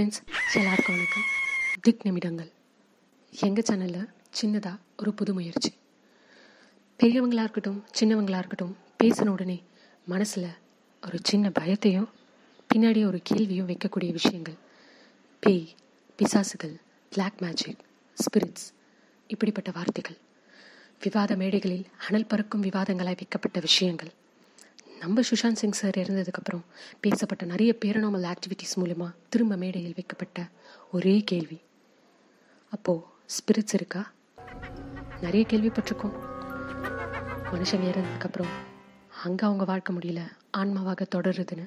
Friends எல்லாருக்கும் வணக்கம். திக் நிமிடங்கள். எங்கள் சேனலில் சின்னதாக ஒரு புது முயற்சி. பெரியவங்களாக இருக்கட்டும் சின்னவங்களாக இருக்கட்டும் பேசின உடனே மனசில் ஒரு சின்ன பயத்தையும் பின்னாடி ஒரு கேள்வியும் வைக்கக்கூடிய விஷயங்கள். பேய் பிசாசுகள் பிளாக் மேஜிக் ஸ்பிரிட்ஸ் இப்படிப்பட்ட வார்த்தைகள். விவாத மேடைகளில் அனல் பறக்கும் விவாதங்களாய் வைக்கப்பட்ட விஷயங்கள். நம்ம சுஷாந்த் சிங் சார் இறந்ததுக்கப்புறம் பேசப்பட்ட நிறைய பேரனாமல் ஆக்டிவிட்டீஸ் மூலிமா திரும்ப மேடையில் வைக்கப்பட்ட ஒரே கேள்வி. அப்போது ஸ்பிரிட்ஸ் இருக்கா? நிறைய கேள்விப்பட்டிருக்கோம் மனுஷங்க இறந்ததுக்கப்புறம் அங்கே அவங்க வாழ்க்கை முடியல ஆன்மாவாக தொடருதுன்னு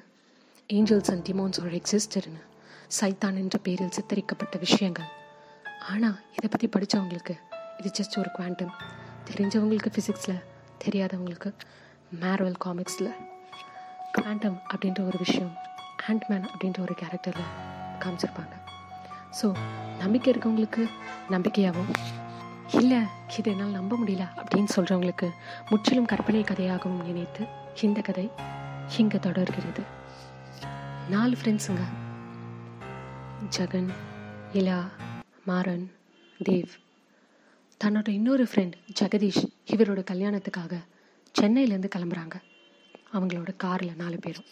ஏஞ்சல்ஸ் அண்ட் டிமோன்ஸோட எக்ஸிஸ்டர்னு சைத்தான் என்ற பேரில் சித்தரிக்கப்பட்ட விஷயங்கள். ஆனால் இதை பற்றி படித்தவங்களுக்கு இது ஜஸ்ட் ஒரு குவாண்டம் தெரிஞ்சவங்களுக்கு ஃபிசிக்ஸில் தெரியாதவங்களுக்கு மேர்வல் காமிக்ஸில் குவாண்டம் அப்படின்ற ஒரு விஷயம் ஹேண்ட்மேன் அப்படின்ற ஒரு கேரக்டரில் காமிச்சிருப்பாங்க. ஸோ நம்பிக்கை இருக்கவங்களுக்கு நம்பிக்கையாகவும் இல்லை இது என்னால் நம்ப முடியல அப்படின்னு சொல்கிறவங்களுக்கு முற்றிலும் கற்பனை கதையாகவும் நினைத்து இந்த கதை இங்கே தொடர்கிறது. நாலு ஃப்ரெண்ட்ஸுங்க ஜெகன் இலா மாறன் தேவ். தன்னோட இன்னொரு ஃப்ரெண்ட் ஜெகதீஷ் இவரோட கல்யாணத்துக்காக சென்னையிலேருந்து கிளம்புறாங்க. அவங்களோட காரில் நாலு பேரும்.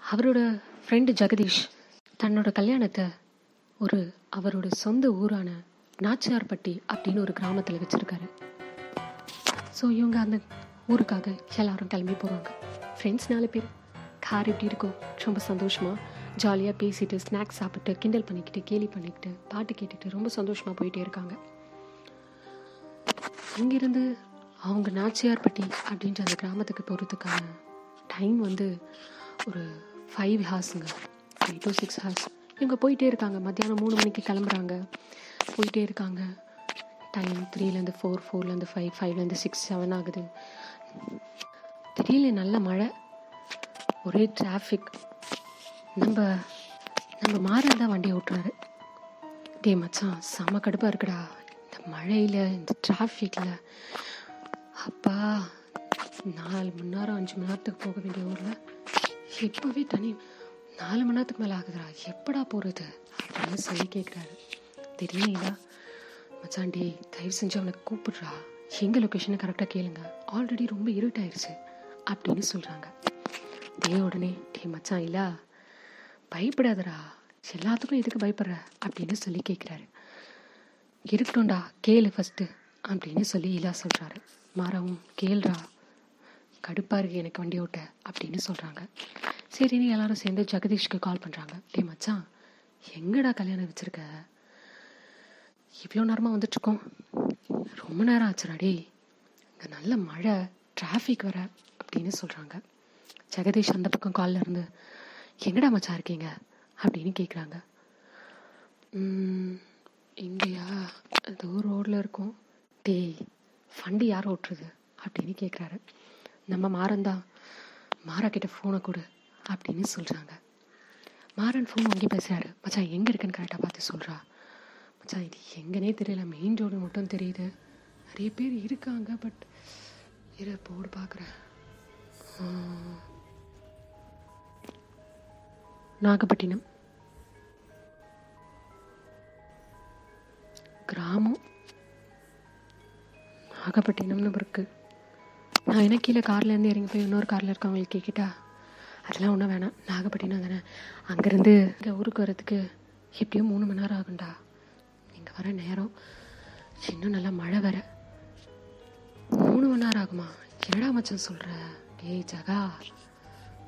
அவரோட ஃப்ரெண்டு ஜெகதீஷ் தன்னோட கல்யாணத்தை ஒரு அவரோட சொந்த ஊரான நாச்சியார்பட்டி அப்படின்னு ஒரு கிராமத்தில் வச்சுருக்காரு. ஸோ இவங்க அந்த ஊருக்காக எல்லாரும் கிளம்பி போவாங்க. ஃப்ரெண்ட்ஸ் நாலு பேர். கார் எப்படி இருக்கும்? ரொம்ப சந்தோஷமாக ஜாலியாக பேசிட்டு ஸ்நாக்ஸ் சாப்பிட்டு கிண்டல் பண்ணிக்கிட்டு கேலி பண்ணிக்கிட்டு பாட்டு கேட்டுட்டு ரொம்ப சந்தோஷமாக போயிட்டே இருக்காங்க. அங்கேருந்து அவங்க நாச்சியார்பட்டி அப்படின்ற அந்த கிராமத்துக்கு போகிறதுக்கான டைம் வந்து ஒரு ஃபைவ் ஹார்ஸுங்க ஃபைவ் டு சிக்ஸ் ஹார்ஸ் இவங்க போயிட்டே இருக்காங்க. மத்தியானம் மூணு மணிக்கு கிளம்புறாங்க. போயிட்டே இருக்காங்க. டைம் த்ரீலேருந்து ஃபோர் ஃபோர்லேருந்து ஃபைவ் ஃபைவ்லேருந்து சிக்ஸ் செவன் ஆகுது. திடீர்னு நல்ல மழை ஒரே டிராஃபிக் நம்ம நம்ம மாறன் தான் வண்டியை ஓட்டுறாரு. டே மச்சான் செம்ம கடுப்பாக இருக்குடா. இந்த மழையில் இந்த டிராஃபிக்கில் அப்பா நாலு மணி நேரம் அஞ்சு மணி நேரத்துக்கு போக வேண்டிய ஊரில். இப்போவே தனி நாலு மணி நேரத்துக்கு மேலே ஆகுதுடா. எப்படா போகிறது அப்படின்னு சொல்லி கேட்குறாரு திடீர்னு மச்சான் டே தயவு செஞ்சு அவனை கூப்பிடுறா. எங்கள் லொக்கேஷனை கரெக்டாக கேளுங்க. ஆல்ரெடி ரொம்ப இருட்டாயிருச்சு அப்படின்னு சொல்கிறாங்க டே உடனே டே மச்சான் இல்லா. பயப்படாதரா எல்லாத்துக்கும் எதுக்கு பயப்படுற? அப்படின்னு சொல்லி கேட்குறாரு இருக்கட்டும்டா கேளு ஃபஸ்ட்டு அப்படின்னு சொல்லி இலா சொல்கிறாரு மாறவும் கேள்றா கடுப்பாக இருக்குது எனக்கு வண்டி ஓட்ட அப்படின்னு சொல்கிறாங்க சரின்னு எல்லாரும் சேர்ந்து ஜெகதீஷ்க்கு கால் பண்ணுறாங்க டே மச்சான் எங்கடா கல்யாணம் வச்சுருக்க? இவ்வளோ நேரமாக வந்துட்டுருக்கோம். ரொம்ப நேரம் ஆச்சுடா டே இங்கே நல்ல மழை டிராஃபிக் வர அப்படின்னு சொல்கிறாங்க ஜெகதீஷ் அந்த பக்கம் காலில் இருந்து எங்கடா மச்சான் இருக்கீங்க? அப்படின்னு கேட்குறாங்க இங்கேயா? ஏதோ ரோடில் இருக்கும். டேய் ஃபண்டு யார் ஓட்டுறது? அப்படின்னு கேட்குறாரு நம்ம மாறன் தான். மாறா கிட்ட ஃபோனை கொடு அப்படின்னு சொல்கிறாங்க மாறன் ஃபோன் வாங்கி பேசுகிறாரு மச்சான் எங்கே இருக்குன்னு கரெக்டாக பார்த்து சொல்கிறா மச்சான் இது எங்கனே தெரியல. மெயின் ரோடு மட்டும் தெரியுது. நிறைய பேர் இருக்காங்க பட் இரு போடு பார்க்குறேன் நாகப்பட்டினம். கிராமம். நாகப்பட்டினம்னு இருக்குது நான் என்ன கீழே கார்லேருந்து இறங்கி போய் இன்னொரு காரில் இருக்கவங்களுக்கு கேட்கிட்டா அதெல்லாம் ஒன்றும் வேணாம். நாகப்பட்டினம் தானே. அங்கேருந்து இங்கே ஊருக்கு வரதுக்கு எப்படியும் மூணு மணி நேரம் ஆகும்டா. நீங்கள் வர நேரம். இன்னும் நல்லா மழை வர மூணு மணி நேரம் ஆகுமா? என்னடா மச்சம் சொல்கிற டேய் ஜகா.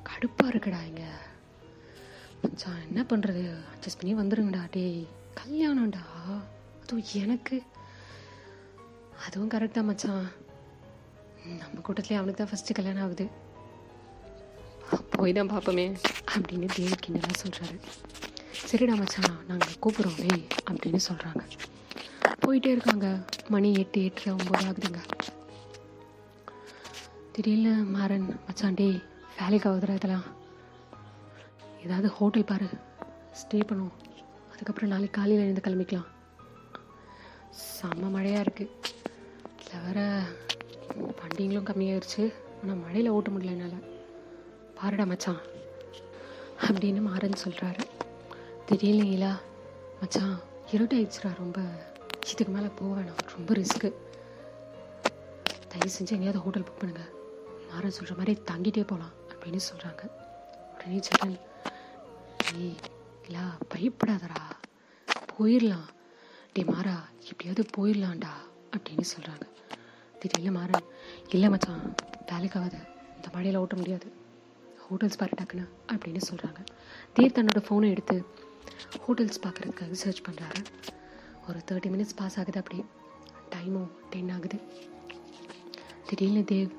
கடுப்பாக இருக்குடா இங்கே. மச்சான் என்ன பண்ணுறது அட்ஜஸ்ட் பண்ணி வந்துடுங்கடா டேய். கல்யாணம்டா. அதுவும் எனக்கு அதுவும் கரெக்டாக மச்சான். நம்ம கூட்டத்துலேயே அவனுக்கு தான் ஃபஸ்ட்டு கல்யாணம் ஆகுது. போய் தான் பார்ப்போமே. அப்படின்னு தேவ் கிண்டலாக சொல்கிறாரு சரிடா மச்சான் நாங்கள் கூப்பிட்றோம் அப்படின்னு சொல்கிறாங்க போயிட்டே இருக்காங்க. மணி எட்டு எட்டு ஒம்பது ஆகுதுங்க. திடீர்னு மாறன் மச்சான் டே வேலைக்கு ஆகுதுடா இதெல்லாம். ஏதாவது ஹோட்டல் பாரு. ஸ்டே பண்ணுவோம். அதுக்கப்புறம் நாளைக்கு காலையில் எழுந்து கிளம்பிக்கலாம். செம்ம மழையாக இருக்குது வேற வண்டிங்களும் கம்மியாயிருச்சு. ஆனால் மழையில் ஓட்ட முடியல என்னால். பாருடா மச்சான். அப்படின்னு மாறன் சொல்கிறாரு திடீர்னு இல்லா மச்சான் இருட்டாயிடுச்சுடா ரொம்ப. இதுக்கு மேலே போக வேணாம். ரொம்ப ரிஸ்க்கு தயவு செஞ்சு எங்கேயாவது ஹோட்டல் புக் பண்ணுங்க. மாறன் சொல்கிற மாதிரி தங்கிட்டே போகலாம் அப்படின்னு சொல்கிறாங்க உடனே ஜெகன் ஏய் இல்லா பயப்படாதடா. போயிடலாம் டே மாறா எப்படியாவது போயிடலாம்டா அப்படின்னு சொல்கிறாங்க திடீர்னு மாறன் இல்லை மச்சான் வேலைக்காகாது இந்த மழையில் ஓட்ட முடியாது. ஹோட்டல்ஸ் பாரு டக்குன்னு அப்படின்னு சொல்கிறாங்க தேவ் தன்னோட ஃபோனை எடுத்து ஹோட்டல்ஸ் பார்க்குறதுக்காக சர்ச் பண்ணுறாரு ஒரு தேர்ட்டி மினிட்ஸ் பாஸ் ஆகுது அப்படி டைமும் டென் ஆகுது. திடீர்னு தேவ்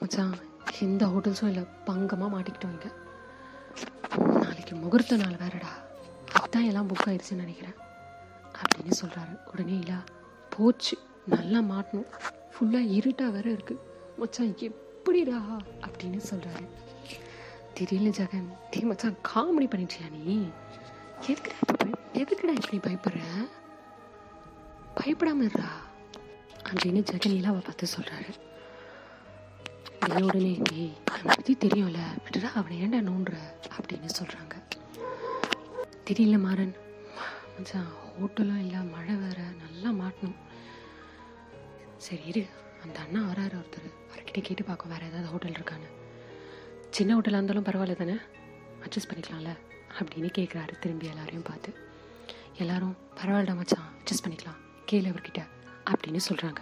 மச்சான் எந்த ஹோட்டல்ஸும் இல்லை பங்கமாக மாட்டிக்கிட்டோம் இங்கே நாளைக்கு முகூர்த்த நாள் வேறடா. அதான் எல்லாம் புக் ஆயிடுச்சுன்னு நினைக்கிறேன். அப்படின்னு சொல்கிறாரு உடனே இல்லை போச்சு. நல்லா மாட்டணும். ஃபுல்லாக இருட்டாக வேற இருக்கு. மச்சான் எப்படிடா அப்படின்னு சொல்கிறாரு தெரியல ஜெகன். தே மச்சான் காமெடி பண்ணிட்டியா நீ? எதுக்குடா இப்படி எதுக்குடா இப்படி பயப்படுற? பயப்படாம இருடா. அப்படின்னு ஜெகன் அவள் பார்த்து சொல்கிறாரு டேய் உடனே டேய் அவனை பற்றி தெரியும்ல. விட்டுடா அவனை ஏன்டா நோண்டுற? அப்படின்னு சொல்கிறாங்க தெரியல மாறன். மச்சான் ஹோட்டலும் இல்லை மழை வேற நல்லா மாட்டணும். சரி இரு. அந்த அண்ணா வராரு ஒருத்தர். அவர்கிட்ட கேட்டு பார்க்க வேறு ஏதாவது ஹோட்டல் இருக்கான்னு. சின்ன ஹோட்டலாக இருந்தாலும் பரவாயில்ல தானே? அட்ஜஸ்ட் பண்ணிக்கலாம்ல? அப்படின்னு கேட்குறாரு திரும்பி எல்லாரையும் பார்த்து. எல்லாரும் பரவாயில்லடா மச்சான் அட்ஜஸ்ட் பண்ணிக்கலாம். கேளு அவர்கிட்ட. அப்படின்னு சொல்கிறாங்க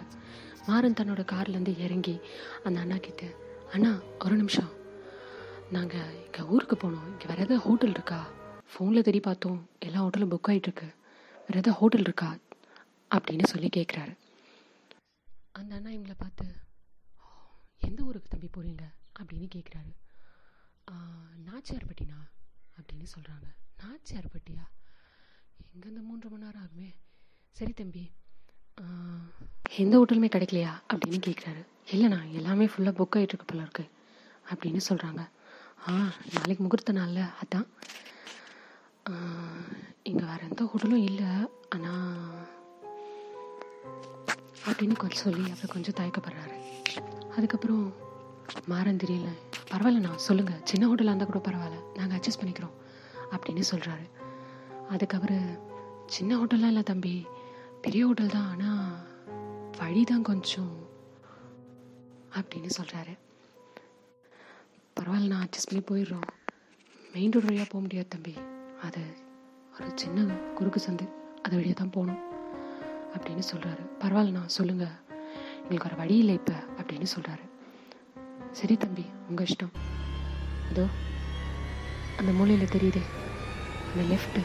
மாறன் தன்னோட கார்லேருந்து இறங்கி அந்த அண்ணா கிட்ட அண்ணா ஒரு நிமிஷம். நாங்கள் இங்கே ஊருக்கு போனோம். இங்கே வேறு ஏதாவது ஹோட்டல் இருக்கா? ஃபோனில் தேடி பார்த்தோம். எல்லா ஹோட்டலும் புக் ஆகிட்டுருக்கு வேறு ஏதாவது ஹோட்டல் இருக்கா? அப்படின்னு சொல்லி கேட்குறாரு அந்த அண்ணா இவங்களை பார்த்து எந்த ஊருக்கு தம்பி போகிறீங்க அப்படின்னு கேட்குறாரு நாச்சியார்பட்டினா அப்படின்னு சொல்கிறாங்க நாச்சியார்பட்டியா? எங்கேருந்து மூன்று மணி நேரம் ஆகுமே? சரி தம்பி எந்த ஹோட்டலுமே கிடைக்கலையா? அப்படின்னு கேட்குறாரு இல்லைண்ணா எல்லாமே ஃபுல்லாக புக் ஆகிட்டு இருக்கு போல இருக்கு அப்படின்னு சொல்கிறாங்க ஆ நாளைக்கு முகூர்த்த நாளில் அதான். இங்கே வேறு எந்த ஹோட்டலும் இல்லை. ஆனால் அப்படின்னு கொஞ்சம் சொல்லி அப்புறம் கொஞ்சம் தயக்கப்படுறாரு. அதுக்கப்புறம் மாறன் தெரியல பரவாயில்லண்ணா சொல்லுங்கள் சின்ன ஹோட்டலாக இருந்தால் கூட பரவாயில்ல. நாங்கள் அட்ஜஸ்ட் பண்ணிக்கிறோம் அப்படின்னு சொல்கிறாரு அதுக்கு சின்ன ஹோட்டல்லாம் இல்லை தம்பி. பெரிய ஹோட்டல் தான் ஆனால் வழி தான் கொஞ்சம் அப்படின்னு சொல்கிறாரு பரவாயில்ல நான் அட்ஜஸ்ட் பண்ணி போயிடுறோம். மெயின் ரோடு வழியாக போக முடியாது தம்பி. அது ஒரு சின்ன குறுக்கு சந்து. அது வழியாக தான் போகணும். அப்படின்னு சொல்கிறாரு பரவாயில்லண்ணா சொல்லுங்கள் எங்களுக்கு ஒரு வழி இல்லை இப்போ அப்படின்னு சொல்கிறாரு சரி தம்பி உங்கள் இஷ்டம். அதோ அந்த மூலையில் தெரியுதே. அந்த லெஃப்ட்டு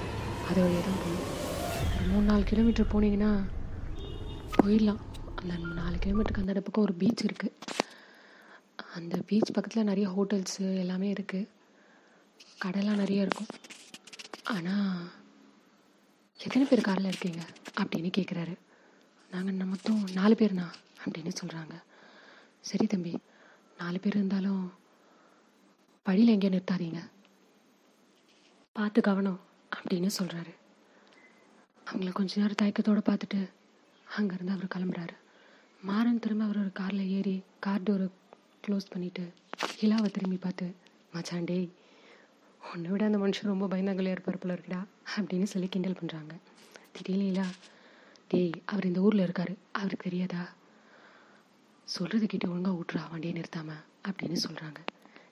அது வழியாக தான் போகணும். ஒரு மூணு நாலு கிலோமீட்டர் போனீங்கன்னா போயிடலாம். அந்த நாலு கிலோமீட்டருக்கு அந்த பக்கம் ஒரு பீச் இருக்குது அந்த பீச் பக்கத்தில் நிறைய ஹோட்டல்ஸு எல்லாமே இருக்குது கடைலாம் நிறைய இருக்கும். ஆனால் எத்தனை பேர் காரில் இருக்கீங்க? அப்படின்னு கேட்குறாரு நாங்கள் மொத்தம் நாலு பேர்ண்ணா அப்படின்னு சொல்கிறாங்க சரி தம்பி நாலு பேர் இருந்தாலும் வழியில் எங்கேயும் நிறுத்தாதீங்க. பார்த்து கவனம் அப்படின்னு சொல்கிறாரு அவங்கள கொஞ்ச நேரம் தயக்கத்தோடு பார்த்துட்டு அங்கேருந்து அவர் கிளம்புறாரு. மாறன் திரும்ப அவர் ஒரு காரில் ஏறி கார் டோரை க்ளோஸ் பண்ணிவிட்டு இலாவை திரும்பி பார்த்து மச்சான் டேய் உன்னை விட அந்த மனுஷன் ரொம்ப பயந்தாங்களே இருப்பார் போல இருக்குடா அப்படின்னு சொல்லி கிண்டல் பண்ணுறாங்க தெரியலீங்களா டேய் அவர் இந்த ஊரில் இருக்காரு. அவருக்கு தெரியாதா? சொல்கிறது கிட்ட ஒழுங்காக ஓட்டுறா வண்டியை நிறுத்தாம அப்படின்னு சொல்கிறாங்க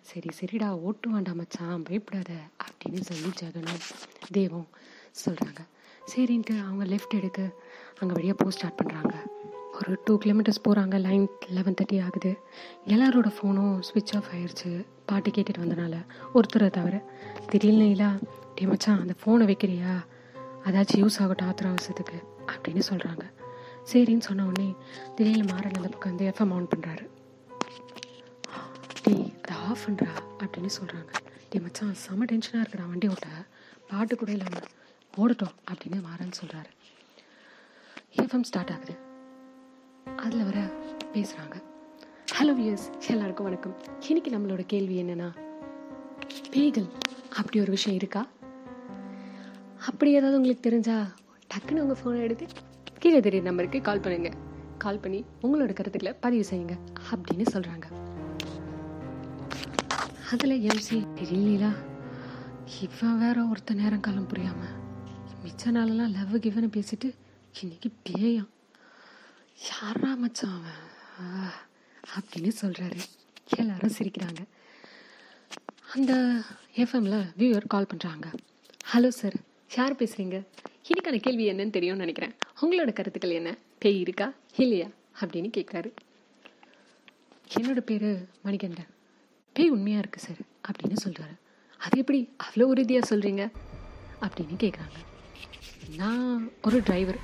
சரி சரிடா ஓட்டு வேண்டாம் மச்சான் பயப்படாத அப்படின்னு சொல்லி ஜெகனும் தேவம் சொல்கிறாங்க சரின்ட்டு அவங்க லெஃப்ட் எடுக்க அங்கே வழியாக போக ஸ்டார்ட் பண்ணுறாங்க ஒரு டூ கிலோமீட்டர்ஸ் போகிறாங்க லைன் லெவன் தேர்ட்டி ஆகுது. எல்லாரோட ஃபோனும் ஸ்விட்ச் ஆஃப் ஆயிடுச்சு பாட்டு கேட்டுட்டு வந்தனால ஒருத்தரை தவிர திடீர்னு இல்லை டே மச்சான் அந்த ஃபோனை வைக்கிறியா? அதாச்சும் யூஸ் ஆகட்டும் ஆத்திர அவசரத்துக்கு அப்படின்னு சொல்கிறாங்க சரின்னு சொன்ன உடனே திடீர்னு மாறன் அந்த பக்கம் வந்து எஃப்எம் ஆன் பண்ணுறாரு டேய் அதை ஆஃப் பண்ணுறா அப்படின்னு சொல்கிறாங்க டே மச்சான் செம டென்ஷனாக இருக்குடா வண்டி ஓட்ட. பாட்டு கூட இல்லாமல் ஓடட்டும் அப்படின்னு மாறன் சொல்கிறாரு எஃப்எம் ஸ்டார்ட் ஆகுது. அதில் வர பேசுகிறாங்க ஹலோ வியர்ஸ் எல்லாருக்கும் வணக்கம். இன்னைக்கு நம்மளோட கேள்வி என்னென்னா பேய்கள் அப்படி ஒரு விஷயம் இருக்கா? அப்படி ஏதாவது உங்களுக்கு தெரிஞ்சா டக்குன்னு உங்கள் ஃபோனை எடுத்து கீழே தெரிய நம்பருக்கு கால் பண்ணுங்க. கால் பண்ணி உங்களோட கருத்துக்களை பதிவு செய்யுங்க. அப்படின்னு சொல்கிறாங்க அதில் எம்சி தெரியலா இவன் வேற ஒருத்த நேரம் காலம் புரியாமல் மிச்ச நாளெல்லாம் லவ் கிவனு பேசிட்டு இன்னைக்கு பேயான் யாரா மச்சான் அவன்? அப்படின்னு சொல்கிறாரு எல்லாரும் சிரிக்கிறாங்க. அந்த எஃப்எம்ல வியூவர் கால் பண்ணுறாங்க ஹலோ சார் யார் பேசுகிறீங்க இன்னைக்கான கேள்வி என்னன்னு தெரியும்னு நினைக்கிறேன். உங்களோட கருத்துக்கள் என்ன? பேய் இருக்கா? இல்லையா? அப்படின்னு கேட்குறாரு என்னோட பேர் மணிகண்டன். பேய் உண்மையாக இருக்குது சார் அப்படின்னு சொல்கிறாரு அது எப்படி அவ்வளோ உறுதியாக சொல்கிறீங்க அப்படின்னு கேட்குறாங்க நான் ஒரு டிரைவர்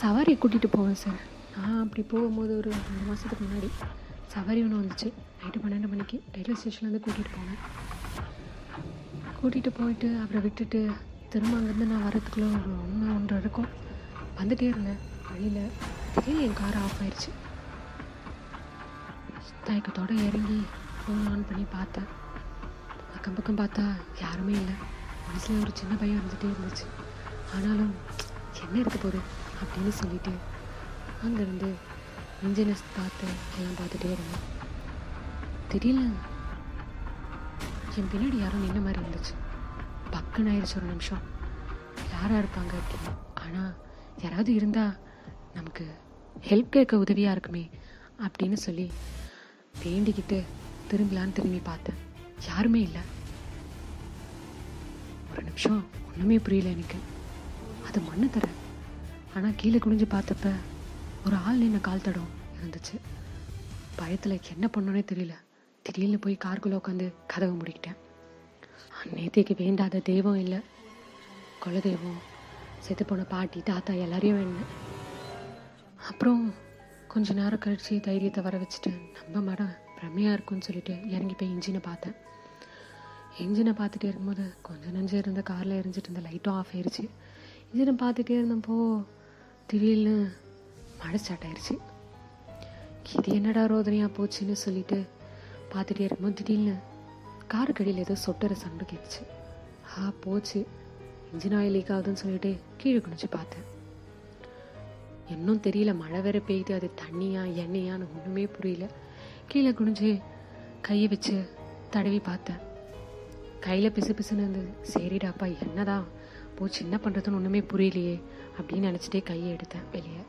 சவாரி கூட்டிகிட்டு போவேன் சார் நான் அப்படி போகும்போது ஒரு ரெண்டு மாதத்துக்கு முன்னாடி சவாரி ஒன்று வந்துச்சு. நைட்டு பன்னெண்டு மணிக்கு ரயில்வே ஸ்டேஷன்லேருந்து கூட்டிகிட்டு போனேன். கூட்டிகிட்டு போயிட்டு அப்புறம் விட்டுட்டு திரும்ப அங்கேருந்து நான் வரதுக்குள்ளே ஒரு ஒன்று ஒன்று இருக்கும் வந்துட்டே இருந்தேன். வழியில் திடீர்னு என் கார் ஆஃப் ஆயிடுச்சு தயக்கத்தோடு இறங்கி ஃபோன் ஆன் பண்ணி பார்த்தேன். அக்கம் பக்கம் பார்த்தா யாருமே இல்லை. மனசில் ஒரு சின்ன பையன் இருந்துகிட்டே இருந்துச்சு. ஆனாலும் என்ன இருக்க போகுது அப்படின்னு சொல்லிட்டு அங்கேருந்து இன்ஜினஸ் பார்த்து எல்லாம் பார்த்துட்டே இருந்தேன். திடீர்னு என் பின்னாடி யாரும் நின்ன மாதிரி இருந்துச்சு. பக்குன்னு ஆயிடுச்சு ஒரு நிமிஷம். யாராக இருப்பாங்க அப்படின்னு. ஆனால் யாராவது இருந்தால் நமக்கு ஹெல்ப் கேட்க உதவியாக இருக்குமே அப்படின்னு சொல்லி வேண்டிக்கிட்டு திரும்பலான்னு திரும்பி பார்த்தேன். யாருமே இல்லை. ஒரு நிமிஷம் ஒன்றுமே புரியல எனக்கு. அது மண்ணு தர. ஆனால் கீழே குனிஞ்சு பார்த்தப்ப ஒரு ஆள் நின்று கால் தடம் இருந்துச்சு. பயத்தில் என்ன பண்ணோன்னே தெரியல. திடீர்னு போய் காருக்குள்ளே உட்காந்து கதவை முடிக்கிட்டேன். நேத்திக்கு வேண்டாத தெய்வம் இல்லை. குலதெய்வம் செத்து போன பாட்டி தாத்தா எல்லாரையும் வேணும் அப்புறம் கொஞ்ச நேரம் கழிச்சு தைரியத்தை வர வச்சுட்டு நம்ம மடம் பிரமையாக இருக்கும்னு சொல்லிட்டு இறங்கி போய் இன்ஜினை பார்த்தேன். இன்ஜினை பார்த்துட்டே இருக்கும்போது கொஞ்சம் நஞ்சம் இருந்த காரில் எரிஞ்சிட்டு இருந்த லைட்டும் ஆஃப் ஆயிடுச்சு இன்ஜினை பார்த்துட்டே இருந்தப்போ திடீர்னு மழை ஸ்டார்ட் ஆயிடுச்சு இது என்னடா ரோதனையாக போச்சுன்னு சொல்லிட்டு பார்த்துட்டே இருக்கும்போது திடீர்னு காருக்கடியில் ஏதோ சொட்டுற சவுண்டு கேட்டுச்சு. ஆ போச்சு. இன்ஜின் ஆயில் லீக் ஆகுதுன்னு சொல்லிட்டு கீழே குனிச்சு பார்த்தேன். இன்னும் தெரியல மழை வேற பெய்யுது அது தண்ணியா எண்ணெயான்னு ஒன்றுமே புரியல. கீழே குனிஞ்சு கையை வச்சு தடவி பார்த்தேன். கையில் பிசு பிசுன்னு இருந்தது சரிடாப்பா என்னதான்? போச்சு என்ன பண்ணுறதுன்னு ஒன்றுமே புரியலையே அப்படின்னு நினச்சிட்டே கையை எடுத்தேன் வெளியே.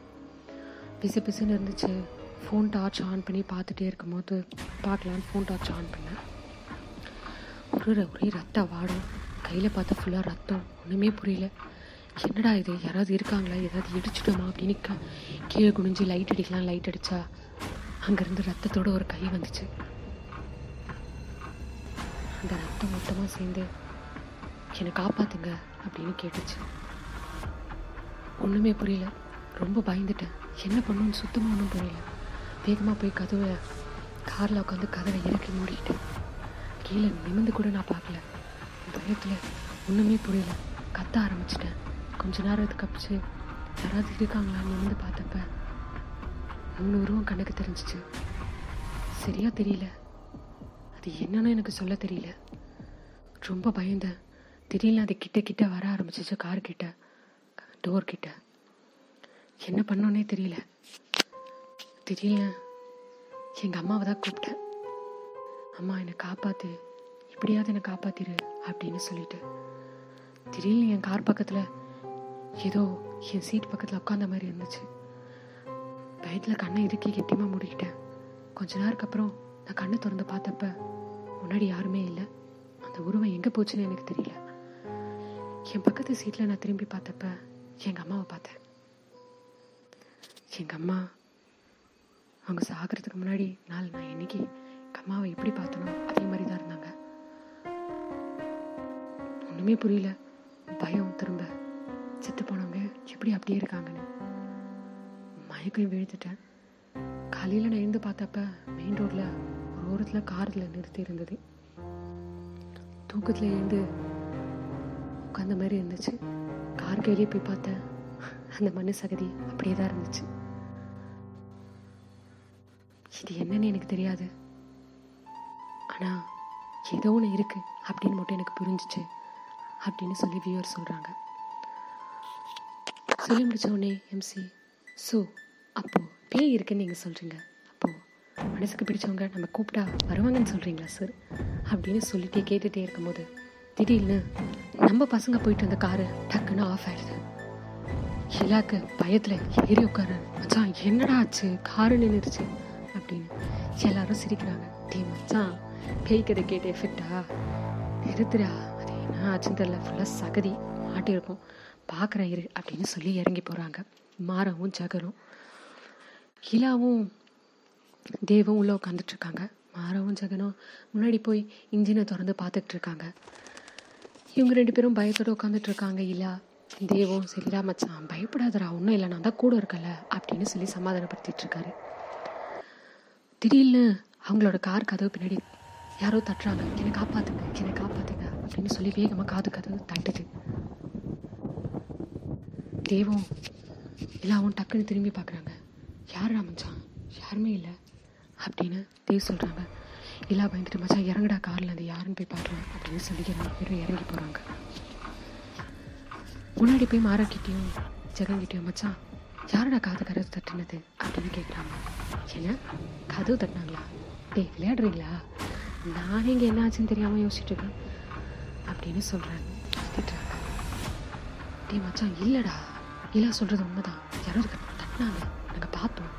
பிசு பிசுன்னு இருந்துச்சு. ஃபோன் டார்ச் ஆன் பண்ணி பார்த்துட்டே இருக்கும்போது பார்க்கலான்னு ஃபோன் டார்ச் ஆன் பண்ணேன். உருற ஒரே ரத்த வாடும். கையில் பார்த்தா ஃபுல்லாக ரத்தம். ஒன்றுமே புரியல. என்னடா இது? யாராவது இருக்காங்களா? ஏதாவது இடிச்சிட்டோமா? அப்படின்னு கீழே குனிஞ்சு லைட் அடிக்கலாம் லைட் அடித்தா அங்கேருந்து ரத்தத்தோட ஒரு கை வந்துச்சு. அந்த ரத்தம் மொத்தமாக சேர்ந்து என்னை காப்பாத்துங்க அப்படின்னு கேட்டுச்சு. ஒன்றுமே புரியல. ரொம்ப பயந்துட்டேன். என்ன பண்ணணும்னு சுத்தமாக ஒன்றும் புரியல. வேகமாக போய் கதவை காரில் உட்காந்து கதவை இறக்கி மூடிட்டேன். கீழே நிமிந்து கூட நான் பார்க்கல. பயத்தில் ஒன்றுமே புரியல. கத்த ஆரம்பிச்சிட்டேன். கொஞ்ச நேரத்துக்கு கப்பிச்சு யாராவது இருக்காங்களான்னு நிமிந்து பார்த்தப்ப மூணு உருவம் கண்ணுக்கு தெரிஞ்சிச்சு. சரியாக தெரியல. அது என்னன்னு எனக்கு சொல்ல தெரியல. ரொம்ப பயந்தேன். திடீர்னு அது கிட்ட கிட்ட வர ஆரம்பிச்சிச்சு கார் கிட்ட டோர் கிட்ட. என்ன பண்ணோன்னே தெரியல. திடீர்னு எங்கள் அம்மாவை தான் கூப்பிட்டேன். அம்மா என்னை காப்பாத்து. எப்படியாவது என்னை காப்பாத்திரு அப்படின்னு சொல்லிட்டு. திடீர்னு என் கார் பக்கத்தில் ஏதோ என் சீட் பக்கத்தில் உட்காந்த மாதிரி இருந்துச்சு. பயத்தில் கண்ணை இறுக்கி கெட்டியமாக மூடிக்கிட்டேன். கொஞ்ச நேரத்துக்கு அப்புறம் நான் கண்ணை திறந்து பார்த்தப்ப முன்னாடி யாருமே இல்லை. அந்த உருவம் எங்கே போச்சுன்னு எனக்கு தெரியல. என் பக்கத்து சீட்டில் நான் திரும்பி பார்த்தப்ப எங்கள் அம்மாவை பார்த்தேன். எங்கள் அம்மா அவங்க சாகிறதுக்கு முன்னாடி நாள் நான் என்னைக்கு அம்மாவை எப்படி பார்த்தனோ அதே மாதிரி தான் இருந்தாங்க. ஒன்றுமே புரியல. பயம் திரும்ப. செத்து போனவங்க எப்படி அப்படியே இருக்காங்கன்னு. மயக்கம் விழுந்துட்டேன். காலையில் நான் எழுந்து பார்த்தப்ப மெயின் ரோட்டில் ஒரு ஓரத்தில் காரில் நிறுத்தி இருந்தது. தூக்கத்தில் எழுந்து உட்காந்த மாதிரி இருந்துச்சு. கார் வெளியே போய் பார்த்தேன். அந்த மண்ணு சகதி அப்படியே தான் இருந்துச்சு. இது என்னன்னு எனக்கு தெரியாது. ஆனால் ஏதோ ஒன்று இருக்குது அப்படின்னு மட்டும் எனக்கு புரிஞ்சிச்சு அப்படின்னு சொல்லி வியூவர் சொல்கிறாங்க சொல்லி முடிச்ச உடனே எம்சி ஸோ அப்போ பேய் இருக்குன்னு நீங்கள் சொல்கிறீங்க அப்போது மனசுக்கு பிடிச்சவங்க நம்ம கூப்பிட்டா வருவாங்கன்னு சொல்கிறீங்களா சார் அப்படின்னு சொல்லிட்டே கேட்டுகிட்டே இருக்கும்போது திடீர்னு நம்ம பசங்க போயிட்டு வந்த காரு டக்குன்னு ஆஃப் ஆயிடுது. இலாக்கு பயத்தில் ஏறி உட்காரு. மச்சான் என்னடா ஆச்சு? காரு நின்றுடுச்சு அப்படின்னு எல்லாரும் சிரிக்கிறாங்க. டீ மச்சான் பேய் கதை கேட்டு எஃபெக்டா நிறுத்துறா அது என்ன ஆச்சுன்னு தெரில ஃபுல்லாக சகதி மாட்டியிருக்கும் பார்க்குறேன் இரு அப்படின்னு சொல்லி இறங்கி போகிறாங்க மாறவும் ஜகரும் இலாவும் தேவும் உள்ளே உட்காந்துட்டு இருக்காங்க. மாறவும் ஜெகனும் முன்னாடி போய் இன்ஜினை திறந்து பார்த்துக்கிட்டு இருக்காங்க. இவங்க ரெண்டு பேரும் பயப்பட உட்காந்துட்டு இருக்காங்க இல்லா தேவும் சரிடா மச்சான் பயப்படாதடா ஒன்றும் இல்லை நான் தான் கூட இருக்கல அப்படின்னு சொல்லி சமாதானப்படுத்திட்டு இருக்காரு. திடீர்னு அவங்களோட கார் கதவு பின்னாடி யாரோ தட்டுறாங்க. என்னை காப்பாத்துங்க என்னை காப்பாத்துங்க. அப்படின்னு சொல்லி வேகமாக காது கதவு தட்டுது. தேவும் எல்லாவும் டக்குன்னு திரும்பி பார்க்குறாங்க. யார் மச்சான்? யாருமே இல்லை அப்படின்னு தேவ் சொல்கிறாங்க எல்லா பயந்துட்டு மச்சான் இறங்குடா காரில் அது யாருன்னு போய் பார்க்கலாம் அப்படின்னு சொல்லி எல்லா பேரும் இறங்கி போகிறாங்க முன்னாடி போய் மாறாக்கிட்டேயும் ஜெகன்கிட்டயும் மச்சான் யாரோட காது கதவு தட்டுனது? அப்படின்னு கேட்குறாங்க என்ன? கதவு தட்டினாங்களா? டேய் விளையாடுறீங்களா? நான் இங்கே என்ன ஆச்சுன்னு தெரியாமல் யோசிச்சுட்டு இருக்கேன். அப்படின்னு சொல்கிறேன் திட்டுறாங்க மச்சான் இல்லைடா. இல்லை சொல்கிறது உண்மைதான். யாரும் இருக்க தட்டினாங்க. நாங்கள் பார்த்தோம்.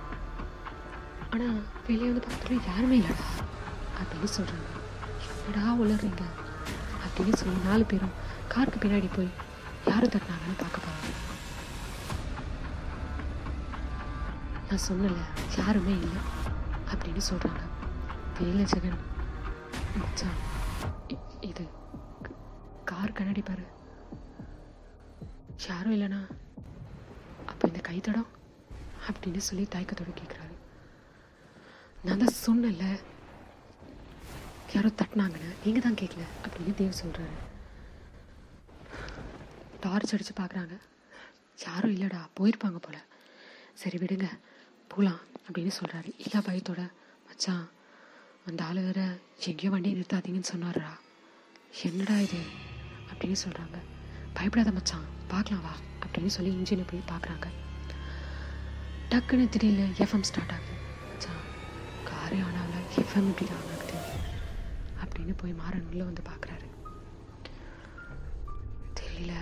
ஆனால் வெளியே வந்து பக்கத்தில் யாருமே இல்லைடா. அப்படின்னு சொல்கிறாங்க என்னடா உளறீங்க? அப்படின்னு சொல்லி நாலு பேரும் காருக்கு பின்னாடி போய் யார் தட்டினாங்கன்னு பார்க்க போகிறாங்க நான் சொன்னல யாருமே இல்லை. அப்படின்னு சொல்கிறாங்க தெரியல ஜெகன். மச்சான் இது கார் கண்ணாடி பாரு. யாரும் இல்லைனா அப்போ இந்த கைத்தடம் அப்படின்னு சொல்லி தயக்கத்தோட கேட்குறாரு நான் தான் சொன்னல யாரோ தட்டினாங்கன்னு நீங்கள் தான் கேட்கல அப்படின்னு தேவ் சொல்கிறாரு டார்ச் அடித்து பார்க்குறாங்க யாரும் இல்லைடா போயிருப்பாங்க போல. சரி விடுங்க போகலாம் அப்படின்னு சொல்கிறாரு இல்லை பயத்தோட மச்சான் அந்த ஆள் வேற எங்கேயோ வண்டியை நிறுத்தாதீங்கன்னு சொன்னாரா என்னடா இது? அப்படின்னு சொல்கிறாங்க பயப்படாத மச்சான் பார்க்கலாம் வா அப்படின்னு சொல்லி இன்ஜினை போய் பார்க்குறாங்க டக்குன்னு திடீர்னு எஃப்எம் ஸ்டார்ட் ஆகுது. மச்சான் காரே ஆனால எஃப்எம் இப்படி ஆன் ஆகுது அப்படின்னு போய் மாறன் உள்ளே வந்து பார்க்குறாரு தெரியல.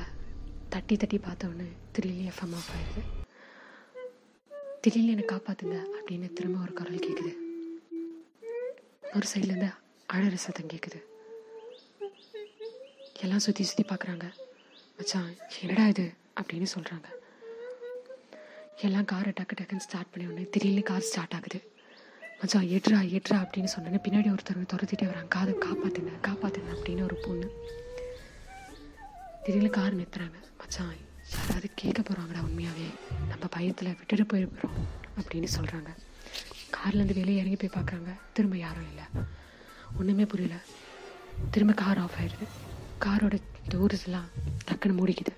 தட்டி தட்டி பார்த்த உடனே திடீர்னு எஃப்எம் ஆஃப் ஆயிடுது. திடீர்னு என்னை காப்பாத்துங்க அப்படின்னு திரும்ப ஒரு குரல் கேட்குது ஒரு சைட்லேருந்து அழற சத்தம் கேட்குது எல்லாம் சுற்றி சுற்றி பார்க்குறாங்க மச்சான் என்னடா இது? அப்படின்னு சொல்கிறாங்க எல்லாம் காரை டக்கு டக்குன்னு ஸ்டார்ட் பண்ணி உடனே திடீர்னு கார் ஸ்டார்ட் ஆகுது. மச்சான் எட்ரா எட்ரா அப்படின்னு சொன்னோன்னே பின்னாடி ஒருத்தர் துரத்திட்டே வராங்க. காதை காப்பாத்துங்க காப்பாத்துங்க அப்படின்னு ஒரு பொண்ணு. திடீர்னு கார் நிறுத்துறாங்க. மச்சான் யாராவது கேட்க போகிறாங்கடா உண்மையாகவே நம்ம பயத்தில் விட்டுட்டு போயிருக்கிறோம் அப்படின்னு சொல்கிறாங்க கார்லேருந்து வெளியே இறங்கி போய் பார்க்குறாங்க. திரும்ப யாரும் இல்லை. ஒன்றுமே புரியல. திரும்ப கார் ஆஃப் ஆயிடுது காரோட டோர்ஸ்லாம் டக்குன்னு மூடிக்குது.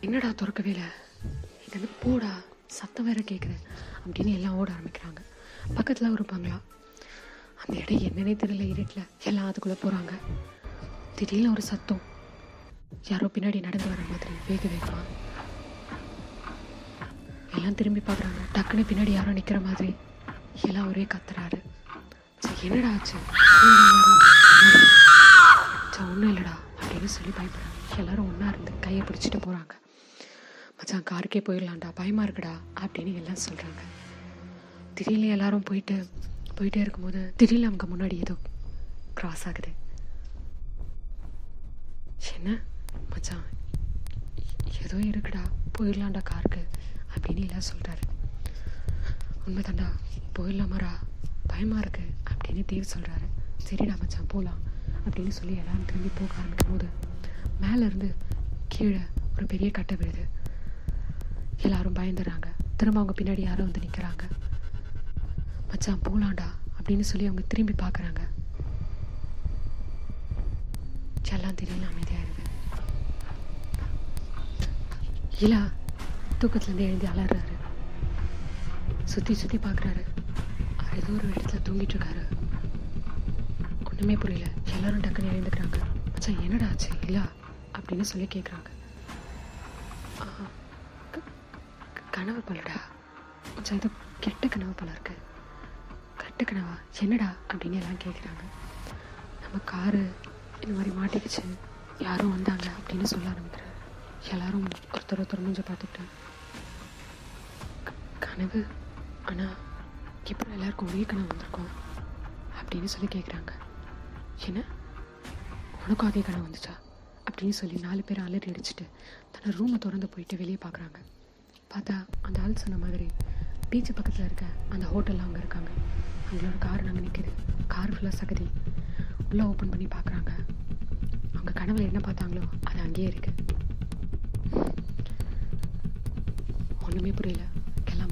என்னடா திறக்கவே இல்லை? இங்கேருந்து போடா சத்தம் வேற கேட்குது அப்படின்னு எல்லாம் ஓட ஆரம்பிக்கிறாங்க. பக்கத்தில் ஒரு பங்களா. அந்த இடம் என்னன்னே தெரியல இருட்டில். எல்லாம் அதுக்குள்ளே போகிறாங்க திடீர்னு ஒரு சத்தம். யாரோ பின்னாடி நடந்து வர மாதிரி வேக வேகமாக எல்லாம் திரும்பி பார்க்குறாங்க. டக்குன்னு பின்னாடி யாரோ நிற்கிற மாதிரி. எல்லாம் ஒரே கத்துறாரு. சரி என்னடா ஆச்சு? ஒன்றும் இல்லைடா அப்படின்னு சொல்லி பயப்படுறாங்க. எல்லாரும் ஒன்றா இருந்து கையை பிடிச்சிட்டு போகிறாங்க மச்சான் காருக்கே போயிடலாம்டா பயமாக இருக்குடா அப்படின்னு எல்லாம் சொல்கிறாங்க திடீர்னு எல்லாரும் போயிட்டு போயிட்டே இருக்கும்போது திடீர்னு அவங்க முன்னாடி ஏதோ கிராஸ் ஆகுது. என்ன? மச்சான் ஏதோ இருக்குடா. போயிடலாம்டா காருக்கு. அப்படின்னு எல்லாம் சொல்கிறாரு உண்மைதான்டா போயிடலாமாடா பயமாக இருக்கு அப்படின்னு தேவ் சொல்கிறாரு சரிடா மச்சான் போகலாம் அப்படின்னு சொல்லி எல்லாரும் திரும்பி போக ஆரம்பிக்கும் போது மேலேருந்து கீழே ஒரு பெரிய கட்டை விழுது. எல்லாரும் பயந்துடுறாங்க. திரும்ப அவங்க பின்னாடி யாரும் வந்து நிற்கிறாங்க மச்சான் போகலாம்டா அப்படின்னு சொல்லி அவங்க திரும்பி பார்க்குறாங்க எல்லாம் திடீர்னு அமைதியாக இருக்குது இல்லை தூக்கத்துலேருந்து எழுந்து அலறாரு. சுற்றி சுற்றி பார்க்குறாரு அவர் ஏதோ ஒரு இடத்துல தூங்கிட்டு இருக்காரு. ஒன்றுமே புரியல. எல்லாரும் டக்குன்னு எழுந்துக்கிறாங்க. மச்சா என்னடா ஆச்சு? இல்லா? அப்படின்னு சொல்லி கேட்குறாங்க கனவு பலடா. மச்சா ஏதோ கெட்ட கனவு போல இருக்கு. கெட்ட கனவா? என்னடா? அப்படின்னு எல்லாம் கேட்குறாங்க நம்ம காரு இந்த மாதிரி மாட்டிக்கிச்சு. யாரும் வந்தாங்க. அப்படின்னு சொல்ல ஆரம்பிக்கிறாரு. எல்லாரும் ஒருத்தர் ஒருத்தர் மூஞ்ச பார்த்துக்கிட்டாங்க கனவு. ஆனால் எப்படி எல்லாருக்கும் ஒரே கனவு வந்திருக்கோம். அப்படின்னு சொல்லி கேட்குறாங்க என்ன? உனக்கும் அதே கனவு வந்துச்சா? அப்படின்னு சொல்லி நாலு பேர் அலறி அடிச்சுட்டு தன்னோட ரூமை திறந்து போயிட்டு வெளியே பார்க்குறாங்க பார்த்தா அந்த ஆள் சொன்ன மாதிரி பீச்சு பக்கத்தில் இருக்க அந்த ஹோட்டலில் அவங்க இருக்காங்க. அவங்களோட கார் நாங்கள் நிற்கிது கார் ஃபுல்லாக சகதி. உள்ளே ஓப்பன் பண்ணி பார்க்குறாங்க அவங்க கனவுல என்ன பார்த்தாங்களோ அது அங்கேயே இருக்குது ஒன்றுமே புரியல.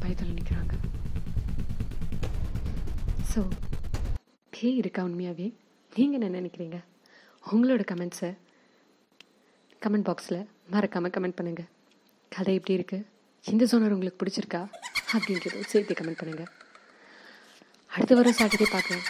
பயத்தில் நிற்கிறாங்க ஸோ பேய் இருக்கா உண்மையாகவே நீங்கள் என்ன நினைக்கிறீங்க? உங்களோட கமெண்ட்ஸை கமெண்ட் பாக்ஸில் மறக்காமல் கமெண்ட் பண்ணுங்கள் கதை எப்படி இருக்குது இந்த சோனர் உங்களுக்கு பிடிச்சிருக்கா? அப்படின்றத சேர்த்து கமெண்ட் பண்ணுங்கள் அடுத்த வர சாட்டர்டே பார்க்குறேன்